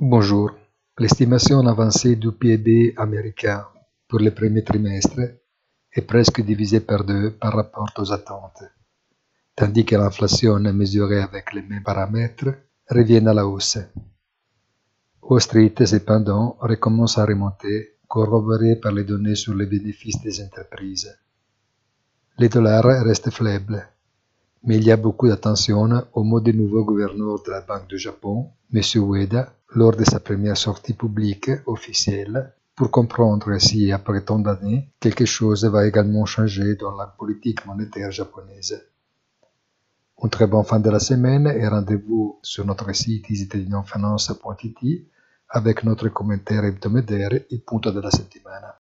Bonjour. L'estimation avancée du PIB américain pour le premier trimestre est presque divisée par deux par rapport aux attentes, tandis que l'inflation mesurée avec les mêmes paramètres revient à la hausse. Wall Street, cependant, recommence à remonter, corroboré par les données sur les bénéfices des entreprises. Le dollar reste faible, mais il y a beaucoup d'attention au mot du nouveau gouverneur de la Banque du Japon, M. Ueda, lors de sa première sortie publique officielle pour comprendre si, après tant d'années, quelque chose va également changer dans la politique monétaire japonaise. Une très bonne fin de la semaine et rendez-vous sur notre site isitalianofinance.it avec notre commentaire hebdomadaire et punto della settimana.